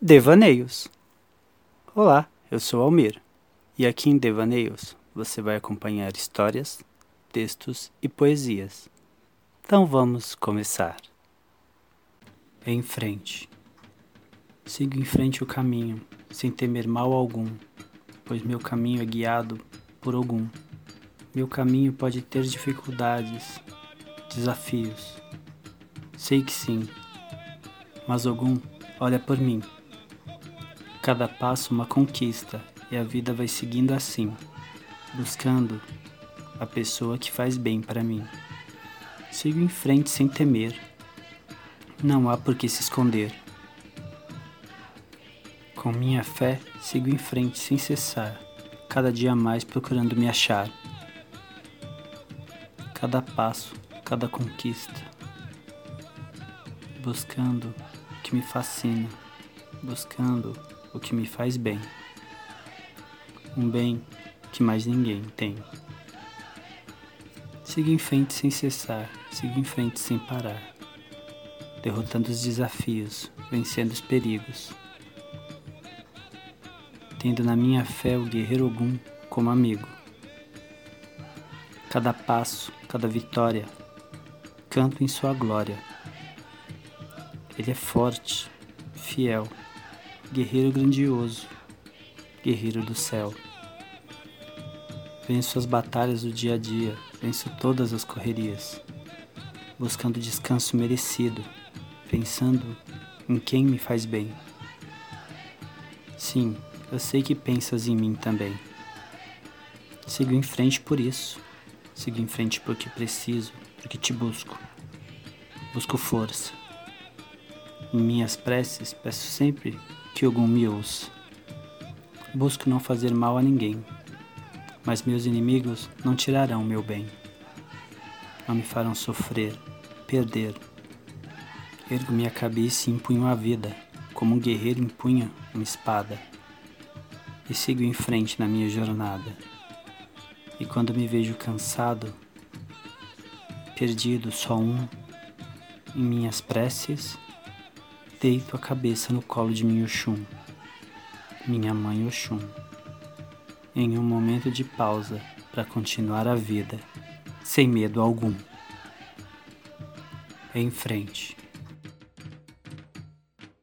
Devaneios. Olá, eu sou Almir e aqui em Devaneios você vai acompanhar histórias, textos e poesias. Então vamos começar. Em frente. Sigo em frente o caminho, sem temer mal algum, pois meu caminho é guiado por algum. Meu caminho pode ter dificuldades, desafios. Sei que sim, mas algum olha por mim. Cada passo uma conquista e a vida vai seguindo assim, buscando a pessoa que faz bem para mim. Sigo em frente sem temer. Não há por que se esconder. Com minha fé, sigo em frente sem cessar, cada dia mais procurando me achar. Cada passo, cada conquista, buscando o que me fascina, buscando o que me faz bem. Um bem que mais ninguém tem. Siga em frente sem cessar, siga em frente sem parar, derrotando os desafios, vencendo os perigos. Tendo na minha fé o guerreiro Ogum como amigo. Cada passo, cada vitória, canto em sua glória. Ele é forte, fiel, guerreiro grandioso, guerreiro do céu. Venço as batalhas do dia a dia, venço todas as correrias, buscando descanso merecido, pensando em quem me faz bem. Sim, eu sei que pensas em mim também. Sigo em frente por isso. Sigo em frente porque preciso, porque te busco. Busco força. Em minhas preces, peço sempre algum me ouça. Busco não fazer mal a ninguém, mas meus inimigos não tirarão meu bem. Não me farão sofrer, perder. Ergo minha cabeça e empunho a vida, como um guerreiro empunha uma espada. E sigo em frente na minha jornada. E quando me vejo cansado, perdido só um, em minhas preces, deito a cabeça no colo de minha Oxum, minha mãe Oxum em um momento de pausa para continuar a vida, sem medo algum. Em frente.